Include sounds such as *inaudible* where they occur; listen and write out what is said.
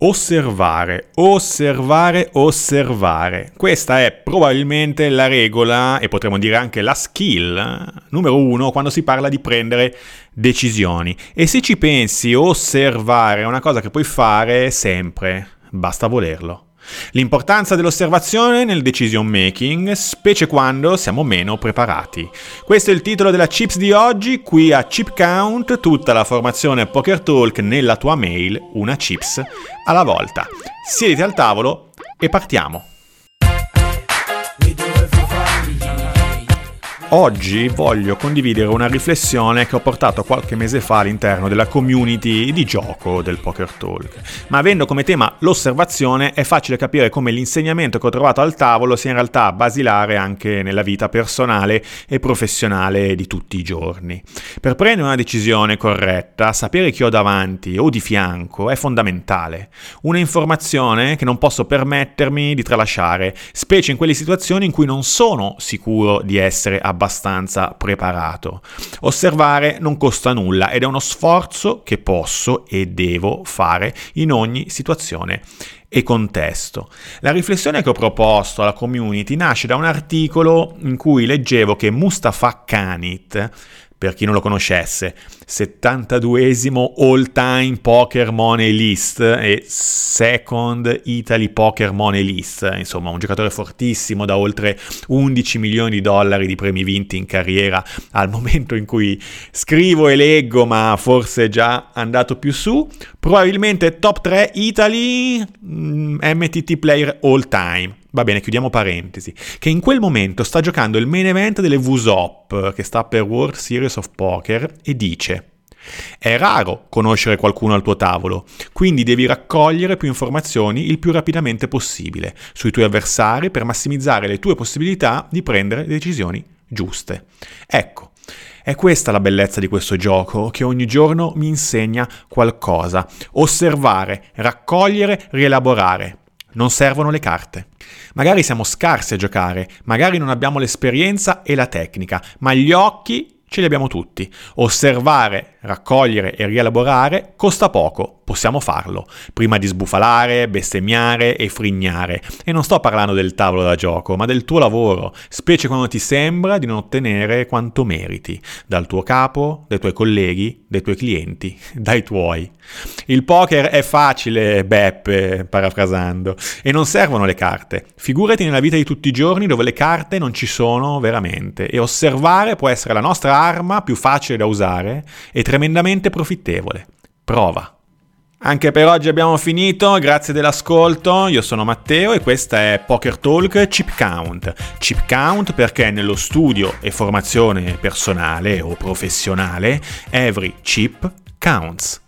Osservare, osservare, osservare. Questa è probabilmente la regola e potremmo dire anche la skill numero uno quando si parla di prendere decisioni. E se ci pensi, osservare è una cosa che puoi fare sempre, basta volerlo. L'importanza dell'osservazione nel decision making, specie quando siamo meno preparati. Questo è il titolo della Chips di oggi, qui a Chip Count, tutta la formazione Poker Talk nella tua mail, una chips alla volta. Siediti al tavolo e partiamo. Oggi voglio condividere una riflessione che ho portato qualche mese fa all'interno della community di gioco del Poker Talk. Ma avendo come tema l'osservazione è facile capire come l'insegnamento che ho trovato al tavolo sia in realtà basilare anche nella vita personale e professionale di tutti i giorni. Per prendere una decisione corretta, sapere chi ho davanti o di fianco è fondamentale. Una informazione che non posso permettermi di tralasciare, specie in quelle situazioni in cui non sono sicuro di essere abbastanza abbastanza preparato. Osservare non costa nulla ed è uno sforzo che posso e devo fare in ogni situazione e contesto. La riflessione che ho proposto alla community nasce da un articolo in cui leggevo che Mustafa Kanit per chi non lo conoscesse, 72esimo all time poker money list e second Italy poker money list, insomma un giocatore fortissimo da oltre 11 milioni di dollari di premi vinti in carriera al *laughs* momento in cui scrivo e leggo, ma forse già andato più su, probabilmente top 3 Italy MTT mm, player all time. Va bene, chiudiamo parentesi. Che in quel momento sta giocando il main event delle VSOP, che sta per World Series of Poker, e dice: È raro conoscere qualcuno al tuo tavolo, quindi devi raccogliere più informazioni il più rapidamente possibile sui tuoi avversari per massimizzare le tue possibilità di prendere decisioni giuste. Ecco, è questa la bellezza di questo gioco, che ogni giorno mi insegna qualcosa. Osservare, raccogliere, rielaborare. Non servono le carte. Magari siamo scarsi a giocare, magari non abbiamo l'esperienza e la tecnica, ma gli occhi ce li abbiamo tutti. Osservare, raccogliere e rielaborare costa poco, possiamo farlo, prima di sbufalare, bestemmiare e frignare. E non sto parlando del tavolo da gioco, ma del tuo lavoro, specie quando ti sembra di non ottenere quanto meriti, dal tuo capo, dai tuoi colleghi, dai tuoi clienti, *laughs* dai tuoi. Il poker è facile, Beppe, parafrasando, e non servono le carte. Figurati nella vita di tutti i giorni dove le carte non ci sono veramente, e osservare può essere la nostra arma più facile da usare e tremendamente profittevole. Prova. Anche per oggi abbiamo finito, grazie dell'ascolto, io sono Matteo e questa è Poker Talk Chip Count. Chip Count perché nello studio e formazione personale o professionale every chip counts.